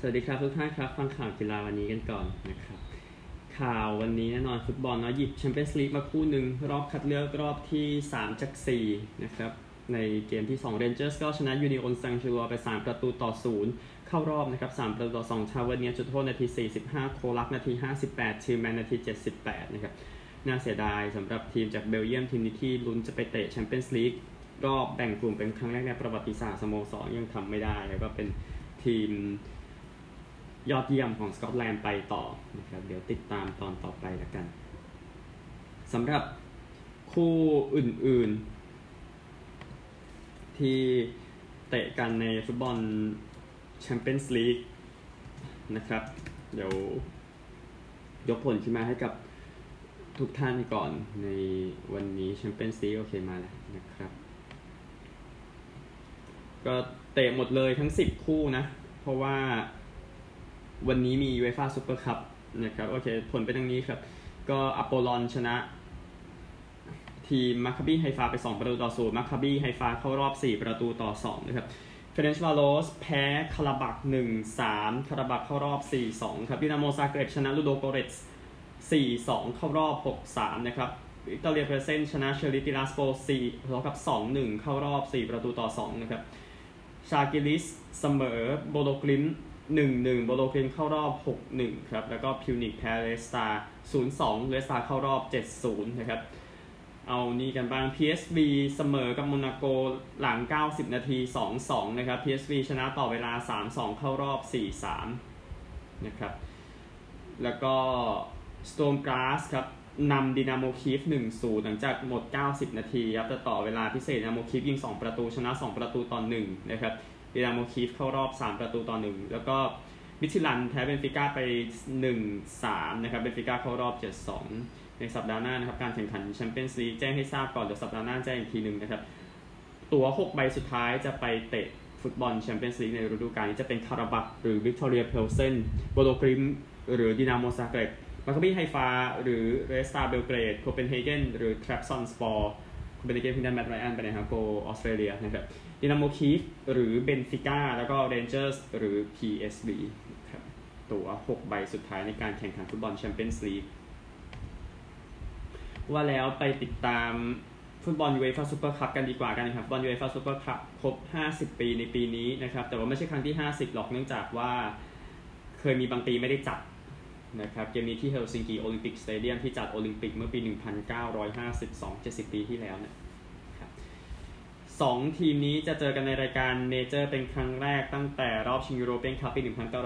สวัสดีครับทุกท่านครับฟังข่าวกีฬาวันนี้กันก่อนนะครับข่าววันนี้แน่นอนฟุตบอลเนาะหยิบแชมเปี้ยนส์ลีกมาคู่หนึ่งรอบคัดเลือกรอบที่ 3 จาก 4 นะครับ ในเกมที่ 2 Rangers ก็ชนะยูนิออนแซงต์ชิลลัวส์ไป 3 ประตูต่อ 0 เข้ารอบนะครับ 3 ประตูต่อ 2 ทาเวอร์เนียร์จุดโทษนาที 45 โคลักนาที 58 ทิลแมนนาที 78 นะครับ น่าเสียดายสำหรับทีมจากเบลเยียมทีมนี้ที่ลุ้นจะไปเตะแชมเปี้ยนส์ลีกรอบแบ่งกลุ่มเป็นครั้งแรกในประวัติศาสตร์สโมสรยังทำไม่ได้แล้วก็เป็นทีม ยอดเยี่ยมของสกอตแลนด์ไปต่อนะครับเดี๋ยวติดตามตอนต่อไปแล้วกันสำหรับคู่อื่นๆ ที่เตะกันในฟุตบอลแชมเปี้ยนส์ลีกนะครับ เดี๋ยวยกผลขึ้นมาให้กับทุกท่านก่อนในวันนี้แชมเปี้ยนส์ลีกโอเคมาแล้วนะครับ ก็เตะหมดเลยทั้ง 10 คู่นะ เพราะว่า วันนี้มียูเอฟ่าซูเปอร์คัพนะครับโอเคผลเป็นดังนี้ครับ ก็อโปลอนชนะ ทีมมาคาบีไฮฟาไป 2 ประตูต่อศูนย์มาคาบีไฮฟาเข้ารอบ 4 ประตูต่อ 2 นะครับเฟเรนซ์วารอสแพ้คาราบัก 1-3 คาราบักเข้ารอบ 4-2 ครับดินาโมซาเกรบชนะลูโดโกเรตส์4-2 เข้ารอบ 6-3 นะครับวิกตอเรียเพลเซนชนะเชริฟฟ์ติราสปอล4เท่ากับ 2-1 เข้ารอบ 4 ประตูต่อ 2 นะครับชากิลิสเสมอโบโลกลิม หนึ่งหนึ่งโบโลเกนเข้ารอบหกหนึ่งครับ แล้วก็พิวนิกแพ้เลสตาศูนย์สองเลสตาเข้ารอบเจ็ดศูนย์นะครับ เอานี่กันบ้าง PSV เสมอกับโมนาโกหลัง 90 นาที 2-2 นะครับ PSV ชนะต่อเวลา 3-2 เข้ารอบ 4-3 นะครับ แล้วก็ Sturm Graz ครับนำดินาโมคีฟ1-0 หลังจากหมด 90 นาทีครับแต่ต่อเวลาพิเศษดินาโมคีฟยิง 2 ประตูชนะ 2 ประตูต่อ1นะครับ ดินาโมคีฟเข้ารอบ 3 ประตูต่อ1แล้วก็มิดทิลแลนด์แพ้เบนฟิก้าไป 1-3 นะครับ เบนฟิก้าเข้ารอบ 7-2 ในสัปดาห์หน้านะครับ การแข่งขันแชมเปี้ยนส์ลีกแจ้งให้ทราบก่อน เดี๋ยวสัปดาห์หน้าแจ้งอีกทีหนึ่งนะครับ ตั๋ว6 ใบสุดท้ายจะไปเตะฟุตบอลแชมเปี้ยนส์ลีกในฤดูกาลนี้จะเป็นคาราบักหรือวิกตอเรียเพลเซนโบโลกริมหรือดินาโมซาเกรบมาคาบีไฮฟาหรือเรสตาเบลเกรดโคเปนเฮเกนหรือทรัพซอนสปอร์โคเปนเฮเกนพินดันแมตไรอันไปในฮาโกออสเตรเลียนะครับ ดินาโมคีฟหรือเบนฟิก้าแล้วก็เรนเจอร์สหรือ PSV ครับตั๋ว 6 ใบสุดท้ายในการแข่งขันฟุตบอลแชมเปี้ยนส์ลีกว่าแล้วไปติดตามฟุตบอลยูเอฟ่าซูเปอร์คัพกันดีกว่ากันนะครับฟุตบอลยูเอฟ่าซูเปอร์คัพครบ 50 ปีในปีนี้นะครับ แต่ว่าไม่ใช่ครั้งที่ 50 หรอกเนื่องจากว่าเคยมีบางปีไม่ได้จัดนะครับเกมนี้ที่เฮลซิงกิโอลิมปิกสเตเดียมที่จัดโอลิมปิกเมื่อปี 1952 70 ปีที่แล้วเนาะ 2 ทีมนี้จะเจอกันในรายการเมเจอร์เป็นครั้งแรกตั้งแต่รอบชิงยูโรเปียนคัพปี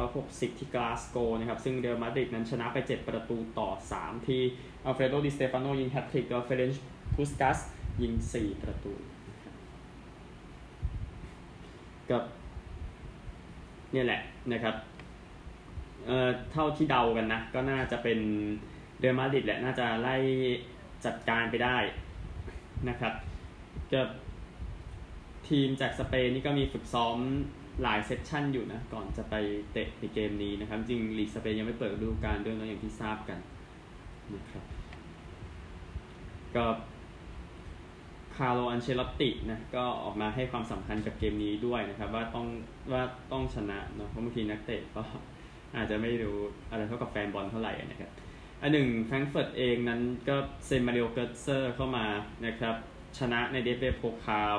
1960 ที่กลาสโกนะครับ ซึ่งเรอัลมาดริดนั้นชนะไป 7 ประตูต่อ 3 ที่อัลเฟรโดดิสเตฟาโนยิงแฮตทริกแล้วเฟเรนซ์คุสกัสยิง 4 ประตู กับเนี่ยแหละนะครับเอ่อเท่าที่เดากันนะ ก็น่าจะเป็นเดอัลมาดริดแหละน่าจะไล่จัดการไปได้นะครับกับ ทีมจากสเปนนี่ก็มีฝึกซ้อมหลายเซสชั่นอยู่นะ ก่อนจะไปเตะในเกมนี้นะครับ จริงลีกสเปนยังไม่เปิดฤดูกาลด้วยนะอย่างที่ทราบกันนะครับก็คาร์โลอันเชลตตินะก็ออกมาให้ความสำคัญกับเกมนี้ด้วยนะครับ ว่าต้องว่าต้องชนะเนาะเพราะบางทีนักเตะก็อาจจะไม่รู้อะไรเท่ากับแฟนบอลเท่าไหร่นะครับอันหนึ่งแฟรงเฟิร์ตเองนั้นก็เซ็นมาริโอเกิตเซ่อเข้ามานะครับ ชนะในเดเอฟเบโพคาล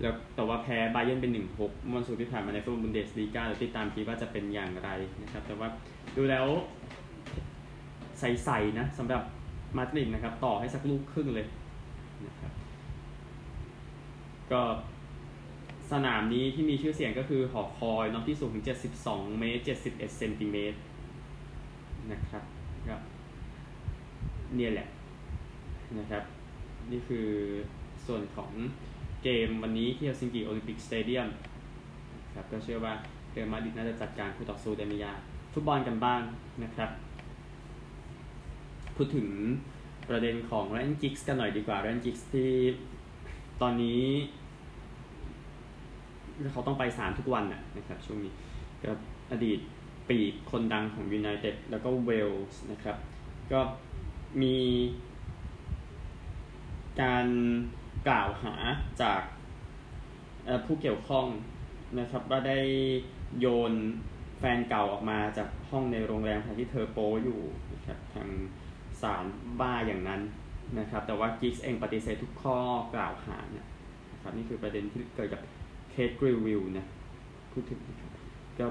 แล้วแต่ว่าแพ้บาเยิร์นเป็นหนึ่งหกวันศุกร์ที่ผ่านมาในฟุตบอลบุนเดสลีกาเดี๋ยวติดตามทีว่าจะเป็นอย่างไรนะครับ แต่ว่าดูแล้วใสๆนะสำหรับมาดริดนะครับ ต่อให้สักลูกครึ่งเลยนะครับ ก็สนามนี้ที่มีชื่อเสียงก็คือหอคอยน้องที่สูงถึง 72 เมตร 71 เซนติเมตรนะครับก็เนี่ยแหละนะครับ นี่คือส่วนของ เกมวันนี้ที่เฮลซิงกิโอลิมปิกสเตเดียมครับก็เชื่อว่าเรอัลมาดริดน่าจะจัดการคู่ต่อสู้ได้ไม่ยากฟุตบอลกันบ้างนะครับพูดถึงประเด็นของไรอันกิกส์กันหน่อยดีกว่าไรอันกิกส์ที่ตอนนี้ เขาต้องไปศาลทุกวันนะครับช่วงนี้ก็อดีตปีกคนดังของยูไนเต็ดแล้วก็เวลส์นะครับ ก็มีการ กล่าวหาจากผู้เกี่ยวข้องนะครับว่าได้โยนแฟนเก่าออกมาจากห้องในโรงแรมที่เธอโป้อยู่นะครับทางศาลบ้าอย่างนั้นนะครับ แต่ว่ากิกส์เองปฏิเสธทุกข้อกล่าวหานะครับนี่คือประเด็นที่เกิดกับเคทกริวิลนะพูดถึงนะครับก็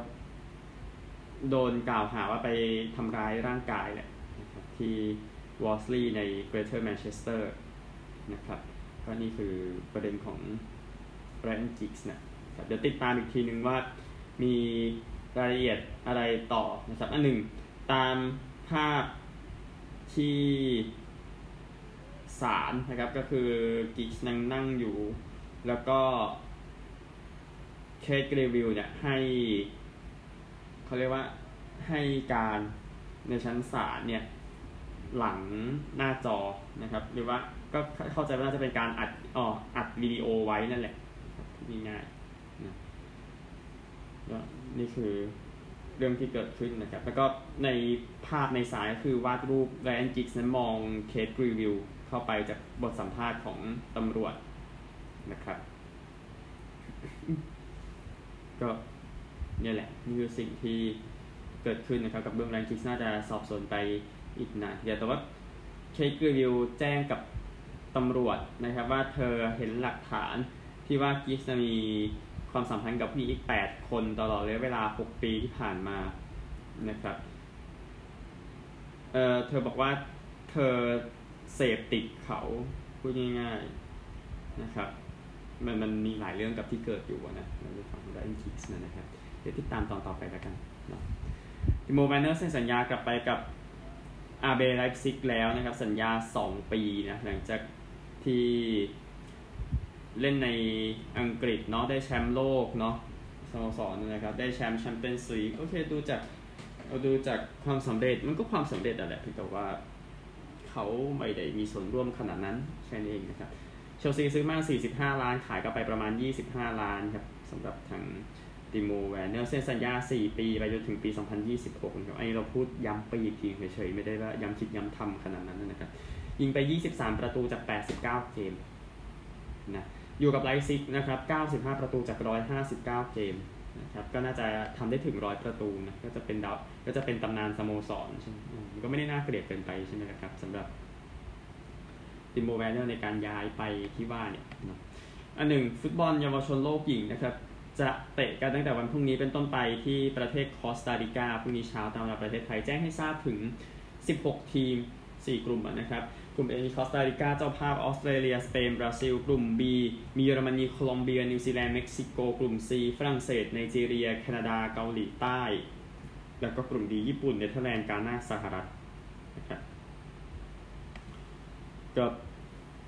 โดนกล่าวหาว่าไปทำร้ายร่างกายแหละนะครับที่วอสลีย์ในเกรเทอร์แมนเชสเตอร์นะครับ ก็นี่คือประเด็นของไรอันกิกส์นะเดี๋ยวติดตามอีกทีนึงว่ามีรายละเอียดอะไรต่อนะครับอันหนึ่งตามภาพที่ศาลนะครับก็คือกิกส์นั่งนั่งอยู่ แล้วก็ case review เนี่ยให้เขาเรียกว่าให้การในชั้นศาลเนี่ยหลังหน้าจอนะครับหรือว่า ก็เข้าใจว่าน่าจะเป็นการอัดอ๋ออัดวิดีโอไว้นั่นแหละง่ายๆนะนี่คือเรื่องที่เกิดขึ้นนะครับ แล้วก็ในภาพในสายก็คือวาดรูปไรอันกิกนั้นมองเคสรีวิวเข้าไปจากบทสัมภาษณ์ของตำรวจนะครับ ก็นี่แหละนี่คือสิ่งที่เกิดขึ้นนะครับ กับเรื่องแรงกิกน่าจะสอบสวนไปอีกนานเดียวแต่ว่าเคสรีวิวแจ้งกับ ตำรวจนะครับว่าเธอเห็นหลักฐานที่ว่ากิกส์มีความสัมพันธ์กับผู้หญิงอีก 8 คนตลอดระยะเวลา 6 ปีที่ผ่านมานะครับเออเธอบอกว่าเธอเสพติดเขาพูดง่ายๆนะครับมันมันมีหลายเรื่องกับที่เกิดอยู่นะเราจะฟังไรอันกิกส์นะครับ เดี๋ยวติดตามตอนต่อไปแล้วกันนะติโมแวร์เนอร์เซ็นสัญญากลับไปกับอาร์เบไลป์ซิกแล้วนะครับ สัญญา 2 ปีนะหลังจาก ที่เล่นในอังกฤษเนาะได้แชมป์โลกเนาะสโมสรนะครับ ได้แชมป์แชมเปี้ยนส์ลีกโอเคดูจากเราดูจากความสำเร็จมันก็ความสำเร็จอะแหละพี่แต่ว่าเขาไม่ได้มีส่วนร่วมขนาดนั้นแค่นี้เองนะครับเชลซีซื้อมา 45 ล้านขายก็ไปประมาณ 25 ล้านครับสำหรับทางติโมแวนเนอร์เซ็นสัญญา 4 ปีไปจนถึงปี 2026ครับอันนี้เราพูดย้ำไปอีกทีเฉยๆไม่ได้ว่าย้ำคิดย้ำทำขนาดนั้นนะครับ ยิงไป 23 ประตูจาก 89 เกมนะอยู่กับไลซิกนะครับ 95 ประตูจาก 159 เกมนะครับก็น่าจะทำได้ถึง100ประตูนะก็จะเป็นดาวก็จะเป็นตำนานสโมสรใช่ไหมก็ไม่ได้น่าเกลียดเกินไปใช่ไหมครับสำหรับติโมแวร์เนอร์ในการย้ายไปที่ว่าเนี่ยนะอันหนึ่งฟุตบอลเยาวชนโลกหญิงนะครับ จะเตะกันตั้งแต่วันพรุ่งนี้เป็นต้นไปที่ประเทศคอสตาริกาพรุ่งนี้เช้าตามเวลาประเทศไทยแจ้งให้ทราบถึง 16 ทีม 4 กลุ่มนะครับ กลุ่ม A มีคอสตาริกาเจ้าภาพออสเตรเลีย สเปน บราซิล กลุ่ม B มีเยอรมนี โคลอมเบีย นิวซีแลนด์ เม็กซิโก กลุ่ม C ฝรั่งเศส ไนจีเรีย แคนาดา เกาหลีใต้ แล้วก็กลุ่ม D ญี่ปุ่น เนเธอร์แลนด์ กานาสหรัฐนะครับกับ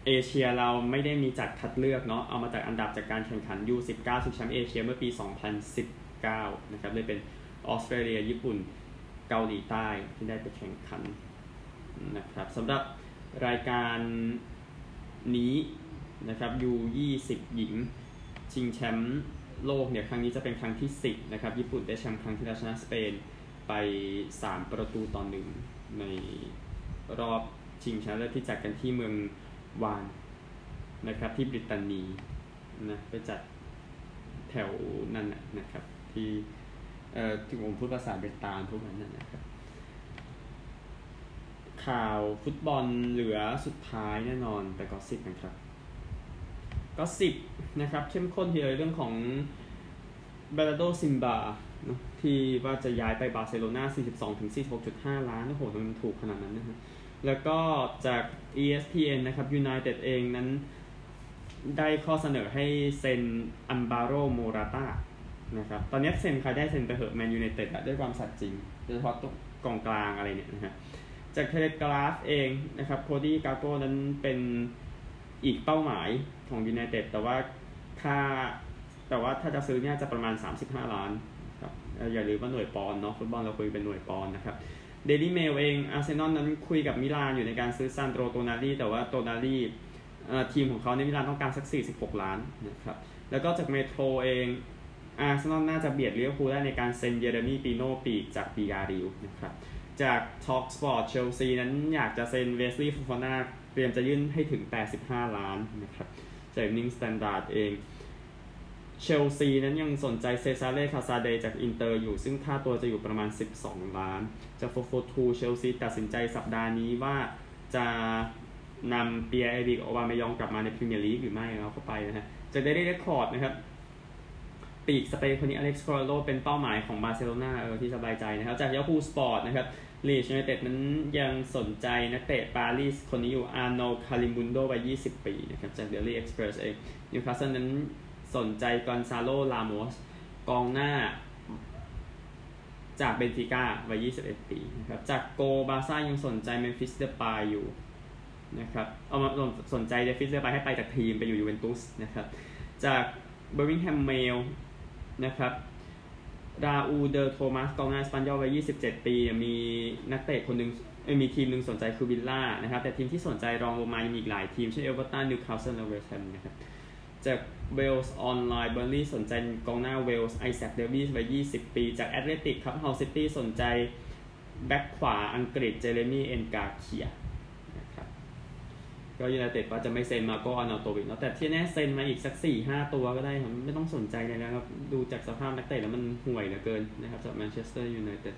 เอเชียเราไม่ได้มีจัดคัดเลือกเนาะ เอามาจากอันดับจากการแข่งขัน U19 ชิงแชมป์เอเชียเมื่อปี 2019 นะครับ เลยเป็นออสเตรเลีย ญี่ปุ่น เกาหลีใต้ที่ได้ไปแข่งขันนะครับสำหรับ รายการนี้นะครับ U20 หญิง ชิงแชมป์โลกเนี่ยครั้งนี้จะเป็นครั้งที่ 10นะครับญี่ปุ่นได้แชมป์ครั้งที่แล้วชนะสเปนไป 3 ประตูต่อหนึ่งในรอบชิงชนะเลิศที่จัดกันที่เมืองวานนะครับที่บริตานีนะไปจัดแถวนั่นนะครับที่เอ่อที่ผมพูดภาษาเบตานพวกนั้นนะครับ ข่าวฟุตบอลเหลือสุดท้ายแน่นอนไป gossip นะครับ gossip นะครับ เข้มข้นทีเลยเรื่องของแบร์นาร์โดซิลวาที่ว่าจะย้ายไปบาร์เซโลนา42-46.5 ล้าน โอ้โหมันถูกขนาดนั้นนะครับแล้วก็จาก ESPN นะครับ United เองนั้นได้ข้อเสนอให้เซ็นอัลบาโรโมราตานะครับ ตอนนี้เซ็นใครได้เซ็นไปเหอะแมนยูไนเต็ดด้วยความสัตย์จริงโดยเฉพาะกองกลางอะไรเนี่ยนะฮะ จากเทเลกราฟเองนะครับโคดี้กักโปนั้นเป็นอีกเป้าหมายของยูไนเต็ดแต่ว่าค่าแต่ว่าถ้าจะซื้อเนี่ยจะประมาณ 35 ล้านครับอย่าลืมว่าหน่วยปอนด์เนาะฟุตบอลเราคุยเป็นหน่วยปอนด์นะครับเดลี่เมลเองอาร์เซนอลนั้นคุยกับมิลานอยู่ในการซื้อซานโดรโตนาลีแต่ว่าโตนาลีทีมของเขาในมิลานต้องการสัก 46 ล้านนะครับแล้วก็จากเมโทรเองอาร์เซนอลน่าจะเบียดลิเวอร์พูลได้ในการเซ็นเยเรมีปีโนปีกจากบียาร์เรอัลนะครับ จาก talkSPORT เชลซีนั้นอยากจะเซ็นเวสลีย์ฟูฟาน่าเตรียมจะยื่นให้ถึง 85 ล้านนะครับจากอีฟนิงสแตนดาร์ดเองเชลซีนั้นยังสนใจเซซาเร่คาซาเดจากอินเตอร์อยู่ซึ่งค่าตัวจะอยู่ประมาณ 12 ล้าน จาก FourFourTwo เชลซีตัดสินใจสัปดาห์นี้ว่าจะนำปิแอร์เอเมอริกโอบาเมยองกลับมาในพรีเมียร์ลีกหรือไม่เอาเข้าไปนะฮะจะได้ได้เรคคอร์ดนะครับ ปีกสเปนคนนี้อเล็กซ์คอร์โลเป็นเป้าหมายของบาร์เซโลนาเออที่สบายใจนะครับ จากยาฮูสปอร์ตนะครับ ลีชยูไนเต็ดนั้นยังสนใจนักเตะปารีสคนนี้อยู่อาร์โนคาริมุนโดวัย 20 ปีนะครับจากเดลี่เอ็กซ์เพรสเองนิวคาสเซิลนั้นสนใจกอนซาโลลาโมสกองหน้าจากเบนฟิก้าวัย 21 ปีนะครับจากโกบาซ่ายังสนใจเมมฟิสเดปาอยู่นะครับเอามาสนใจเมมฟิสเดปายให้ไปจากทีมไปอยู่ยูเวนตุสนะครับจากเบอร์มิงแฮมเมลนะครับ ราอูเดอร์โทมัสกองหน้าเอสปันยอลวัย 27 ปี มีนักเตะคนหนึ่งมีทีมหนึ่งสนใจคือวิลล่านะครับ แต่ทีมที่สนใจรองลงมายังมีอีกหลายทีม เช่นเอเวอร์ตันนิวคาสเซิลและเวสต์แฮมนะครับ จากเวลส์ออนไลน์เบิร์นลีย์สนใจกองหน้าเวลส์ไอแซคเดวิสวัย 20 ปี จากแอตเลติกครับฮัลล์ซิตี้สนใจแบ็คขวาอังกฤษเจเรมี่เอ็นกาเคีย ก็ยูไนเต็ดว่าจะไม่เซ็นมาร์โกอาร์เนาโตวิชเนาะแต่ที่แน่เซ็นมาอีกสัก4-5ตัวก็ได้ครับไม่ต้องสนใจเลยนะครับ ดูจากสภาพนักเตะแล้วมันห่วยเหลือเกินนะครับจากแมนเชสเตอร์ยูไนเต็ด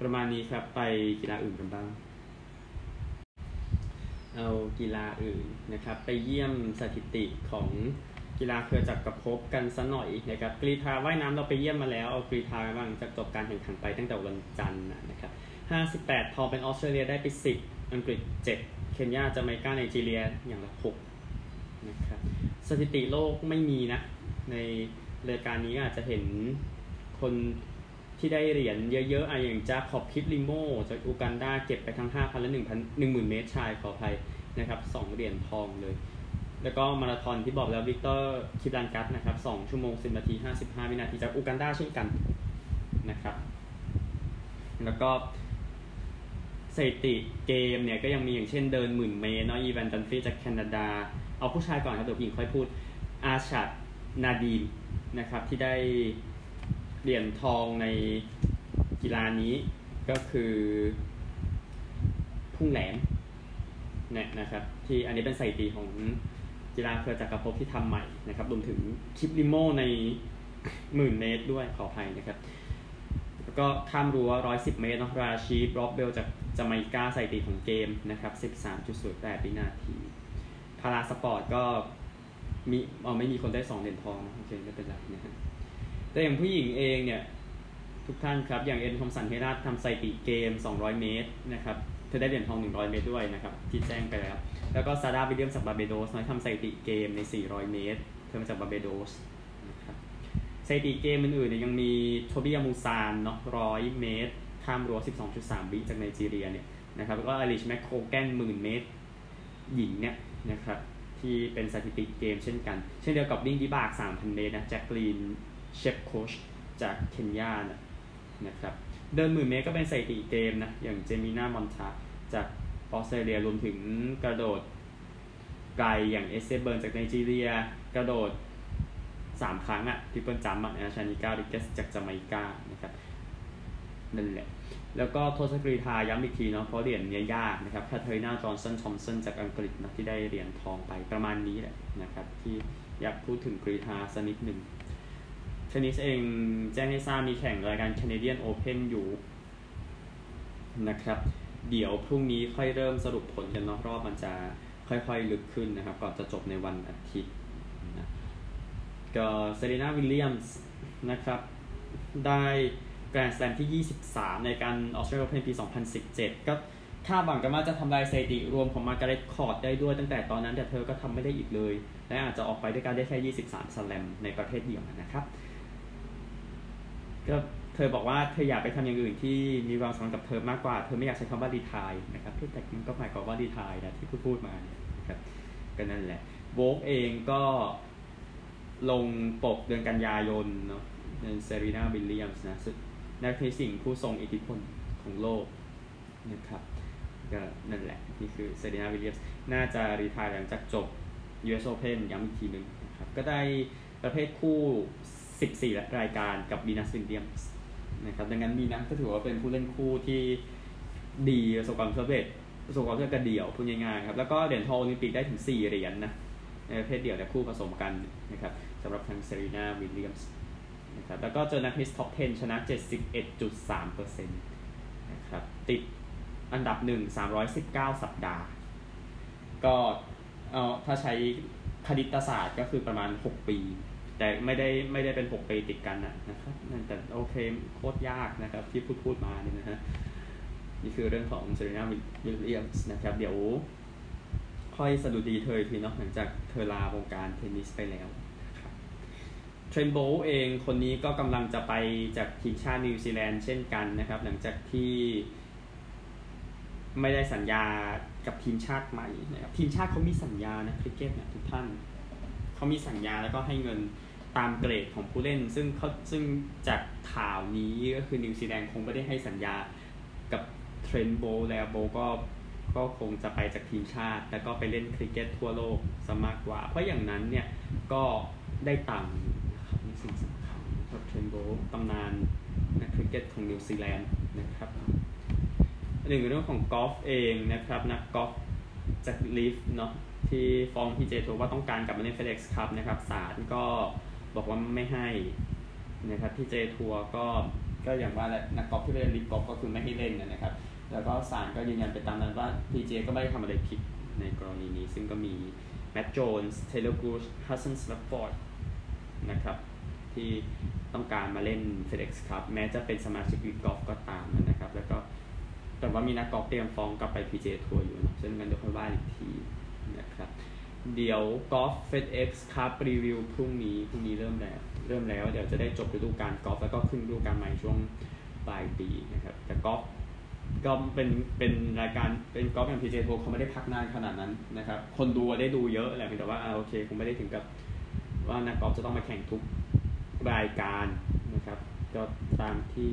ประมาณนี้ครับ ไปกีฬาอื่นกันบ้าง เอากีฬาอื่นนะครับ ไปเยี่ยมสถิติของกีฬาเครือจักรภพกันสักหน่อยนะครับกรีธาว่ายน้ำเราไปเยี่ยมมาแล้วเอากรีธาบ้างจากจบการแข่งขันไปตั้งแต่วันจันทร์นะครับ 58 ทองเป็นออสเตรเลียได้ไป 10 อังกฤษ 7 เคนยาจาเมกาไนจีเรียอย่างละ6นะครับสถิติโลกไม่มีนะ ในรายการนี้อาจจะเห็นคนที่ได้เหรียญเยอะๆอะอย่างจาคอบคิปลิโมจากอูกันดาเก็บไปทั้ง 5,000 และ 1,000 10,000 เมตรชายขออภัยนะครับ2เหรียญทองเลย แล้วก็มาราธอนที่บอกแล้ววิกเตอร์คิปลันกัสนะครับ2ชั่วโมง 10 นาที 55 วินาทีจากอูกันดาเช่นกันนะครับ แล้วก็ สถิติเกมเนี่ยก็ยังมีอย่างเช่นเดินหมื่นเมตรเนาะอีแวนดันฟีจากแคนาดา เอาผู้ชายก่อนครับเดี๋ยวผู้หญิงค่อยพูดอาชัดนาดีนนะครับที่ได้เหรียญทองในกีฬานี้ก็คือพุ่งแหลมเนี่ยนะครับที่อันนี้เป็นสถิติของกีฬาเครือจักรภพที่ทำใหม่นะครับรวมถึงคิปลิโมในหมื่นเมตรด้วยขออภัยนะครับ แล้วก็ข้ามรั้ว110 เมตรนะราชีดบรอดเบลจาก จาไมกาใสถิติของเกมนะครับ 13.08วินาที para sport ก็มีอ๋อไม่มีคนได้ 2เหรียญทองนะโอเคไม่เป็นไรนะฮะแต่อย่างผู้หญิงเองเนี่ย ทุกท่านครับ อย่างเอเลนทอมสันเฮราทำสถิติเกม 200 เมตรนะครับเธอได้เหรียญทอง 100 เมตรด้วยนะครับ ที่แจ้งไปแล้ว แล้วก็ซาดาวิลเลียมส์จากบาเบโดสน้อยทำสถิติเกมใน 400 เมตร เธอมาจากบาเบโดสนะครับสถิติเกมอื่นๆเนี่ยยังมีโทบิยามูซานเนาะ100เมตร ข้ามรั้ว 12.3 วิจากไนจีเรียเนี่ยนะครับแล้วก็อีลิชแมคโคลแกนหมื่นเมตรหญิงเนี่ยนะครับที่เป็นสถิติเกมเช่นกัน เช่นเดียวกับวิ่งวิบาก 3,000 เมตรนะแจ็คลีนเชฟโคชจากเคนยานะนะครับเดินหมื่นเมตรก็เป็นสถิติเกมนะอย่างเจไมมามอนแทกจากออสเตรเลียรวมถึงกระโดดไกลอย่างเอเซเบิร์นจากไนจีเรีย กระโดด 3 ครั้งอะ triple jump อะชานิการิเกตส์จากจาไมกานะครับ นั่นแหละ แล้วก็สัตตกรีฑาย้ำอีกทีเนาะเพราะเหรียญเนี้ยยากนะครับแคทเธอรีนาจอห์นสันทอมสันจากอังกฤษนะที่ได้เหรียญทองไปประมาณนี้แหละนะครับที่อยากพูดถึงกรีฑาสักนิดหนึ่งเทนนิสเองแจ้งให้ทราบมีแข่งรายการ Canadian Open อยู่นะครับเดี๋ยวพรุ่งนี้ค่อยเริ่มสรุปผลกันเนาะรอบมันจะค่อยๆลึกขึ้นนะครับก่อนจะจบในวันอาทิตย์นะก็เซรีนาวิลเลียมส์นะครับได้ แกรนด์สแลมที่ 23 ในการออสเตรเลียโอเพนปี 2017 ก็คาดหวังกันว่าจะทำลายสถิติรวมของมาร์กาเร็ตคอร์ตได้ด้วยตั้งแต่ตอนนั้นแต่เธอก็ทำไม่ได้อีกเลย และอาจจะออกไปด้วยการได้แค่ 23สแลมในประเภทเดียวนะครับก็เธอบอกว่าเธออยากไปทำอย่างอื่นที่มีความสำคัญกับเธอมากกว่า เธอไม่อยากใช้คำว่าดีทายนะครับแต่มันก็หมายความว่าดีทายนะที่พูดพูดมาเนี่ยครับก็นั่นแหละโบกเองก็ลงปกเดือนกันยายนเนาะเป็นเซรีนาวิลเลียมส์นะ นักเทนนิสผู้ทรงอิทธิพลของโลกนะครับก็นั่นแหละ นี่คือเซรีนาวิลเลียมส์น่าจะ retire หลังจากจบ US Open ย้ำอีกทีหนึ่งนะครับก็ได้ประเภทคู่ 14 รายการกับวีนัสวิลเลียมส์นะครับดังนั้นวีนัสก็ถือว่าเป็นผู้เล่นคู่ที่ดีประสบความสำเร็จประสบความสำเร็จกระเดี่ยวพูดง่ายๆครับแล้วก็เหรียญทองโอลิมปิกได้ถึง 4 เหรียญนะประเภทเดี่ยวและคู่ผสมกันนะครับสำหรับทางเซรีนาวิลเลียมส์ นะครับแล้วก็เจอนักเทนนิส top 10 ชนะ 71.3%นะครับติดอันดับ 1 319 สัปดาห์ ก็เอ่อถ้าใช้คณิตศาสตร์ก็คือประมาณ 6 ปี แต่ไม่ได้ไม่ได้เป็น 6 ปีติดกันนะนะครับแต่โอเคโคตรยากนะครับที่พูดพูดมาเนี่ยนะฮะนี่คือเรื่องของเซรีนาวิลเลียมส์นะครับ เดี๋ยวค่อยสะดุดีเธอทีเนาะหลังจากเธอลาวงการเทนนิสไปแล้ว เทรนต์โบลต์เองคนนี้ก็กำลังจะไปจากทีมชาตินิวซีแลนด์เช่นกันนะครับ หลังจากที่ไม่ได้สัญญากับทีมชาติใหม่นะครับทีมชาติเขามีสัญญานะคริกเก็ตเนี่ยทุกท่านเขามีสัญญาแล้วก็ให้เงินตามเกรดของผู้เล่น ซึ่งเขาซึ่งจากข่าวนี้ก็คือนิวซีแลนด์คงไม่ได้ให้สัญญากับเทรนต์โบลต์แล้วโบลต์ก็ก็คงจะไปจากทีมชาติ แล้วก็ไปเล่นคริกเก็ตทั่วโลกซะมากกว่า เพราะอย่างนั้นเนี่ยก็ได้ตังค์นะครับนี่สิ่งสำคัญครับเทรนต์โบลต์ตำนานนักคริกเก็ตของนิวซีแลนด์นะครับหนึ่งเรื่องของกอล์ฟเองนะครับนักกอล์ฟจาก LIV เนาะที่ฟ้อง PGA Tour ว่าต้องการกลับมาเล่น FedEx Cup นะครับศาลก็บอกว่าไม่ให้นะครับ PGA Tour ก็ก็อย่างว่าแหละนักกอล์ฟที่ไปเล่น LIV Golf ก็คือไม่ให้เล่นนะครับ แล้วก็ศาลก็ยืนยันไปตามนั้นว่า PGA ก็ไม่ได้ทำอะไรผิดในกรณีนี้ ซึ่งก็มีแมตต์โจนส์เทเลอร์กูชฮัดสันสวาฟฟอร์ดนะครับที่ ต้องการมาเล่น FedEx Cup แม้จะเป็นสมาชิก LIV Golf ก็ตามนะครับ แล้วก็แต่ว่ามีนักกอล์ฟเตรียมฟ้องกลับไป PJ ทัวร์อยู่นะซึ่งกันเดี๋ยวค่อยว่าอีกทีนะครับ เดี๋ยวกอล์ฟ FedEx ครับรีวิวพรุ่งนี้พรุ่งนี้เริ่มแล้วเริ่มแล้วเดี๋ยวจะได้จบฤดูกาลกอล์ฟแล้วก็ขึ้นฤดูกาลใหม่ช่วงปลายปีนะครับแต่กอล์ฟก็เป็นเป็นรายการเป็นกอล์ฟอย่างพีเจโทเขาไม่ได้พักนานขนาดนั้นนะครับ คนดูได้ดูเยอะแหละแต่ว่าโอเคคงไม่ได้ถึงกับว่านักกอล์ฟจะต้องมาแข่งทุก รายการนะครับ ก็ตามที่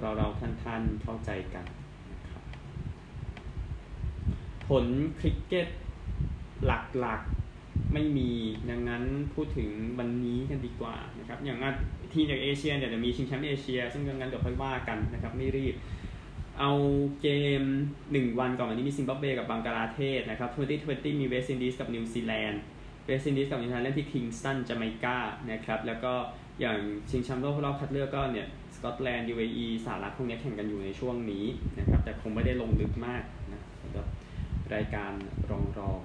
เราเราท่านท่านเข้าใจกันนะครับ ผลคริกเก็ตหลักๆไม่มีดังนั้นพูดถึงวันนี้กันดีกว่านะครับ อย่างทีมจากเอเชียเนี่ยจะมีชิงแชมป์เอเชีย ซึ่งดังนั้นเดี๋ยวค่อยว่ากันนะครับ ไม่รีบเอาเกม 1 วันก่อนวันนี้มีซิมบับเวกับบังกลาเทศนะครับ 2020 มีเวสต์อินดีสกับนิวซีแลนด์ เวสต์อินดีสกับนิวซีแลนด์เล่นที่คิงสตันจาเมกานะครับ แล้วก็ อย่างชิงแชมป์โลกรอบคัดเลือกก็เนี่ยสกอตแลนด์ UAE สหรัฐพวกนี้แข่งกันอยู่ในช่วงนี้นะครับ แต่คงไม่ได้ลงลึกมากนะสำหรับรายการรองรอง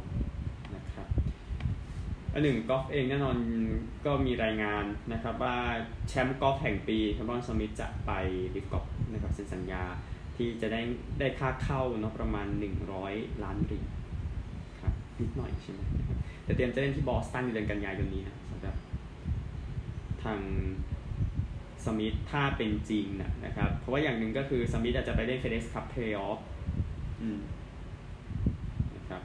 นะครับอันหนึ่งกอล์ฟเองแน่นอนก็มีรายงานนะครับว่าแชมป์กอล์ฟแห่งปีคาเมรอนสมิธจะไป LIV Golf นะครับเซ็นสัญญาที่จะได้ได้ค่าเข้าเนาะประมาณ 100 ล้านเหรียญครับนิดหน่อยใช่ไหมแต่เตรียมจะเล่นที่บอสตันในเดือนกันยายนนี้นะ ทางสมิธถ้าเป็นจริงนะนะครับ เพราะว่าอย่างหนึ่งก็คือสมิธอาจจะไปเล่น FedEx Cup เพลย์ออฟนะครับ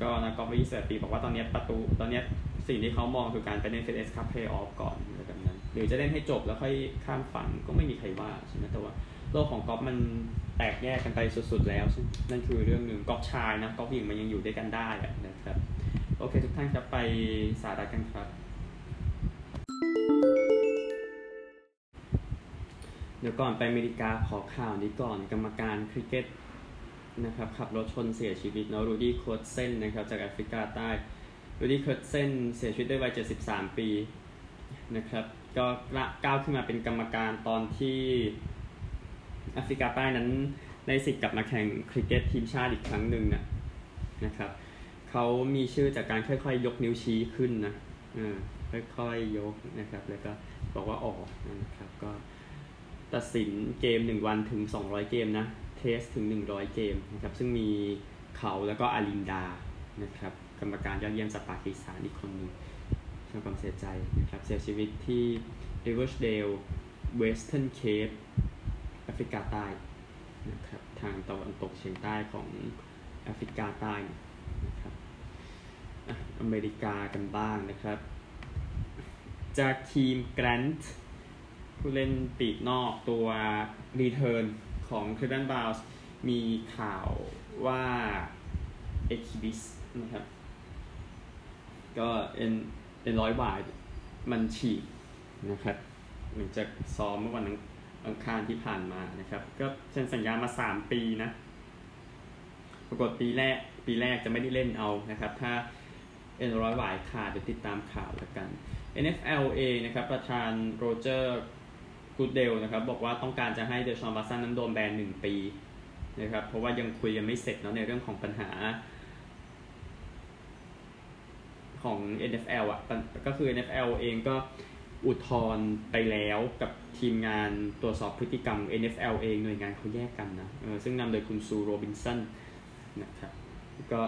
ก็นะกอล์ฟวิสเซปีบอกว่าตอนนี้ประตูตอนนี้สิ่งที่เขามองคือการไปเล่นเฟเดสคัพเพลย์ออฟก่อนอะไรแบบนั้น หรือจะเล่นให้จบแล้วค่อยข้ามฝั่งก็ไม่มีใครว่าใช่ไหมแต่ว่าโลกของกอล์ฟมันแตกแยกกันไปสุดๆแล้วนั่นคือเรื่องหนึ่งกอล์ฟชายนะกอล์ฟหญิงมันยังอยู่ด้วยกันได้นะครับ โอเคทุกท่านครับไปสาระกันครับ ดี๋ยวก่อนไปอเมริกาขอข่าวนี้ก่อนกรรมการคริกเก็ตนะครับขับรถชนเสียชีวิตเนาะรูดี้เคิร์ตเซนนะครับจากแอฟริกาใต้รูดี้เคิร์ตเซนเสียชีวิตด้วยวัย 73 ปีนะครับก็ก้าวขึ้นมาเป็นกรรมการตอนที่แอฟริกาใต้นั้นได้สิทธิ์กลับมาแข่งคริกเก็ตทีมชาติอีกครั้งหนึ่งนะนะครับเขามีชื่อจากการค่อยๆ ยกนิ้วชี้ขึ้นนะค่อยๆยกนะครับแล้วก็บอกว่าออกนะครับก็ ตัดสินเกม 1 วันถึง 200 เกมนะ เทสถึง 100 เกมนะครับ ซึ่งมีเขาแล้วก็อาลินดานะครับ กรรมการยอดเยี่ยมจากปากีสถานอีกคนหนึ่งแสดงความเสียใจนะครับ เสียชีวิตที่ Riversdale Western Cape แอฟริกาใต้นะครับ ทางตะวันตกเฉียงใต้ของแอฟริกาใต้นะครับอเมริกากันบ้างนะครับ Jakeem Grant ผู้เล่นปีกนอกตัว return ของ Cleveland Browns มีข่าวว่า Achilles นะครับ ก็เอ็นเอ็นร้อยหวายมันฉีกนะครับหลังจากซ้อมเมื่อวันอังคารที่ผ่านมานะครับ ก็เซ็นสัญญามา 3 ปีนะ ปรากฏปีแรกปีแรกจะไม่ได้เล่นเอานะครับ ถ้าเอ็นร้อยหวายขาดเดี๋ยวติดตามข่าวแล้วกัน NFL เองนะครับ ประธานโรเจอร์ กูดเดลนะครับบอกว่าต้องการจะให้เดชอนบัสซันนั้นโดนแบนหนึ่งปีนะครับเพราะว่ายังคุยกันไม่เสร็จเนาะในเรื่องของปัญหาของ NFL อะก็คือ NFL เองก็อุทธรณ์ไปแล้วกับทีมงานตรวจสอบพฤติกรรม NFL เองหน่วยงานเขาแยกกันนะซึ่งนำโดยคุณซูโรบินสันนะครับก็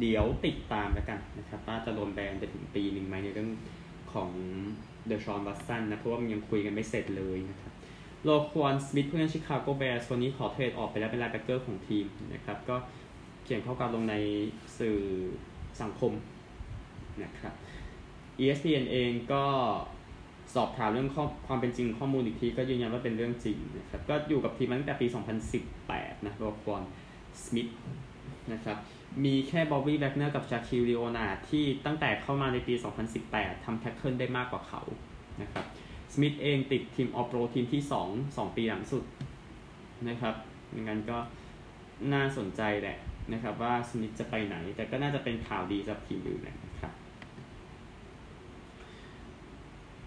เดี๋ยวติดตามแล้วกันนะครับว่าจะโดนแบนไปถึงปีหนึ่งไหมในเรื่องของ Deshaun Watson นะเพราะว่ามันยังคุยกันไม่เสร็จเลยนะครับ Roquan Smith ผู้เล่น Chicago Bears คนนี้ขอ trade ออกไปแล้วเป็น linebacker ของทีมนะครับ ก็เขียนข้อความลงในสื่อสังคมนะครับ ESPN เองก็สอบถามเรื่องความเป็นจริงข้อมูลอีกทีก็ยืนยันว่าเป็นเรื่องจริงนะครับ ก็อยู่กับทีมตั้งแต่ปี 2018 นะ Roquan Smith นะครับ มีแค่ Bobby Wagner กับ Shaquille Leonard ที่ตั้งแต่เข้ามาในปี 2018 ทำ tackle ได้มากกว่าเขานะครับสมิธเองติดทีม All-Pro team ที่ 2 2 ปีหลังสุดนะครับงั้นก็น่าสนใจแหละนะครับว่าสมิธจะไปไหน แต่ก็น่าจะเป็นข่าวดีสำหรับทีมอื่นนะครับ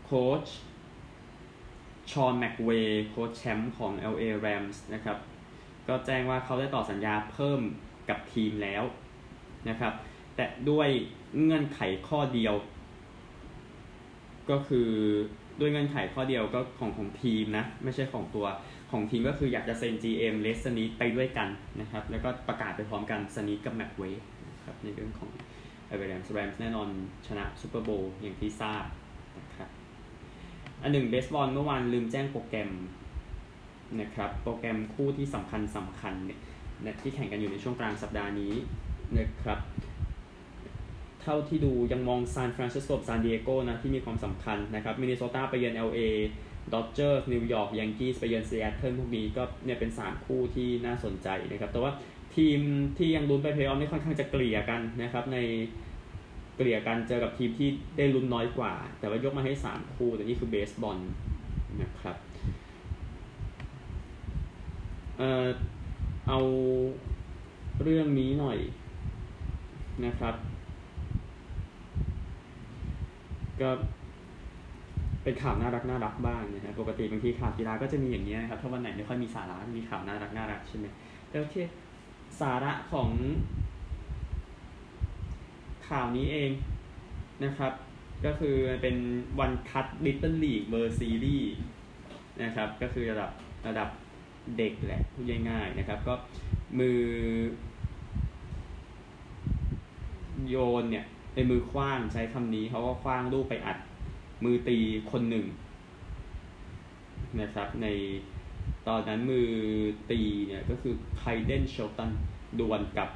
โค้ชSean McVay โค้ชแชมป์ของ LA Rams นะครับก็แจ้งว่าเขาได้ต่อสัญญาเพิ่ม กับทีมแล้วนะครับ แต่ด้วยเงื่อนไขข้อเดียว ก็คือด้วยเงื่อนไขข้อเดียวก็ของของทีมนะ ไม่ใช่ของตัวของทีมก็คืออยากจะเซ็น GM Les Snead ไปด้วยกันนะครับ แล้วก็ประกาศไปพร้อมกัน Snead กับ McVay นะครับในเรื่องของ LA Rams Rams แน่นอนชนะ Super Bowl อย่างที่ทราบนะครับอันหนึ่งเบสบอลเมื่อวานลืมแจ้งโปรแกรมนะครับ โปรแกรมคู่ที่สำคัญสำคัญเนี่ย ที่แข่งกันอยู่ในช่วงกลางสัปดาห์นี้นะครับ เท่าที่ดูยังมองซานฟรานซิสโกกับซานดิเอโกนะที่มีความสำคัญนะครับมินนิโซตาไปเยือน LA Dodgers New York Yankees ไปเยือนซีแอตเทิลพวกนี้ก็เนี่ยเป็น 3 คู่ที่น่าสนใจนะครับ แต่ว่าทีมที่ยังลุ้นไปเพลย์ออฟนี่ค่อนข้างจะเกลี่ยกันนะครับ ในเกลี่ยกันเจอกับทีมที่ได้ลุ้นน้อยกว่า แต่ว่ายกมาให้ 3 คู่ แต่นี่คือเบสบอลนะครับเอ่อ เอาเรื่องนี้หน่อยนะครับ ก็เป็นข่าวน่ารักน่ารักบ้างนะฮะปกติบางทีข่าวกีฬาก็จะมีอย่างนี้นะครับถ้าวันไหนไม่ค่อยมีสาระมีข่าวน่ารักน่ารักใช่ไหมแต่โอเคสาระของข่าวนี้เองนะครับ ก็คือเป็นวันคัดลิตเติ้ลลีกเบอร์ซีรีส์นะครับ ก็คือระดับระดับ เด็กแหละพูดง่ายๆนะครับ ก็มือ โยนเนี่ยในมือคว้างใช้คำนี้เขาก็คว้างลูกไปอัดมือตีคนหนึ่งนะครับ ในตอนนั้นมือตีเนี่ยก็คือ Kaiden Shelton ดวลกับ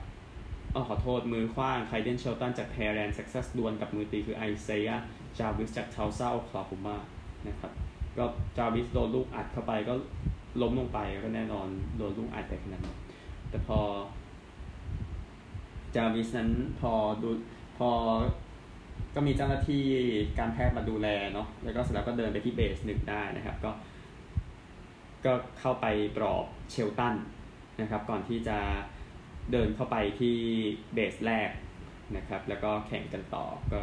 อ๋อขอโทษมือขว้าง Kaiden Shelton จาก Pearland Texas ดวลกับมือตีคือ Isaiah Jarvis จาก Tulsa Oklahoma นะครับ ก็จาวิสโดนลูกอัดเข้าไปก็ ล้มลงไปก็แน่นอนโดนลูกอัดไปขนาดนั้นแต่พอจาวิสนั้นพอดูพอก็มีเจ้าหน้าที่การแพทย์มาดูแลเนาะแล้วก็เสร็จแล้วก็เดินไปที่เบสหนึ่งได้นะครับ ก็ ก็เข้าไปปลอบ Shelton นะครับ ก่อนที่จะเดินเข้าไปที่เบสแรกนะครับ แล้วก็แข่งกันต่อก็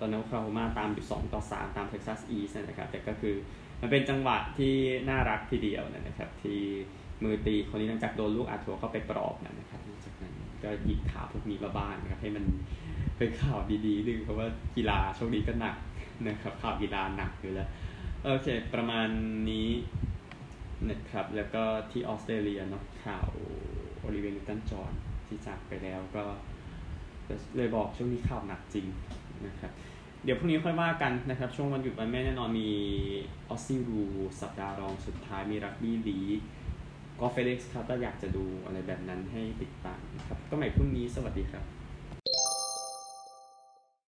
ตอนนั้น Oklahoma ตามอยู่2ต่อ 3 ตามเท็กซัสอีสนะครับ แต่ก็คือ มันเป็นจังหวะที่น่ารักทีเดียวนะครับ ที่มือตีคนนี้หลังจากโดนลูกอัดหัวเข้าไปปลอบนะครับจากนั้นก็หยิบข่าวพวกนี้มาบ้างนะครับให้มันเป็นข่าวดีๆบ้างเพราะว่ากีฬาช่วงนี้ก็หนักนะครับข่าวกีฬาหนักอยู่แล้วโอเค ประมาณนี้นะครับ แล้วก็ที่ออสเตรเลียเนาะข่าว Olivia Newton-John ที่จากไปแล้วก็เลยบอกช่วงนี้ข่าวหนักจริงนะครับ เดี๋ยวพรุ่งนี้ค่อยว่ากันนะครับ ช่วงวันหยุดวันแม่แน่นอนมีออสซี่รูสัปดาห์รองสุดท้ายมีรักบี้ลีกเฟเล็กซ์ครับถ้าอยากจะดูอะไรแบบนั้นให้ติดตามนะครับ ก็ใหม่พรุ่งนี้สวัสดีครับ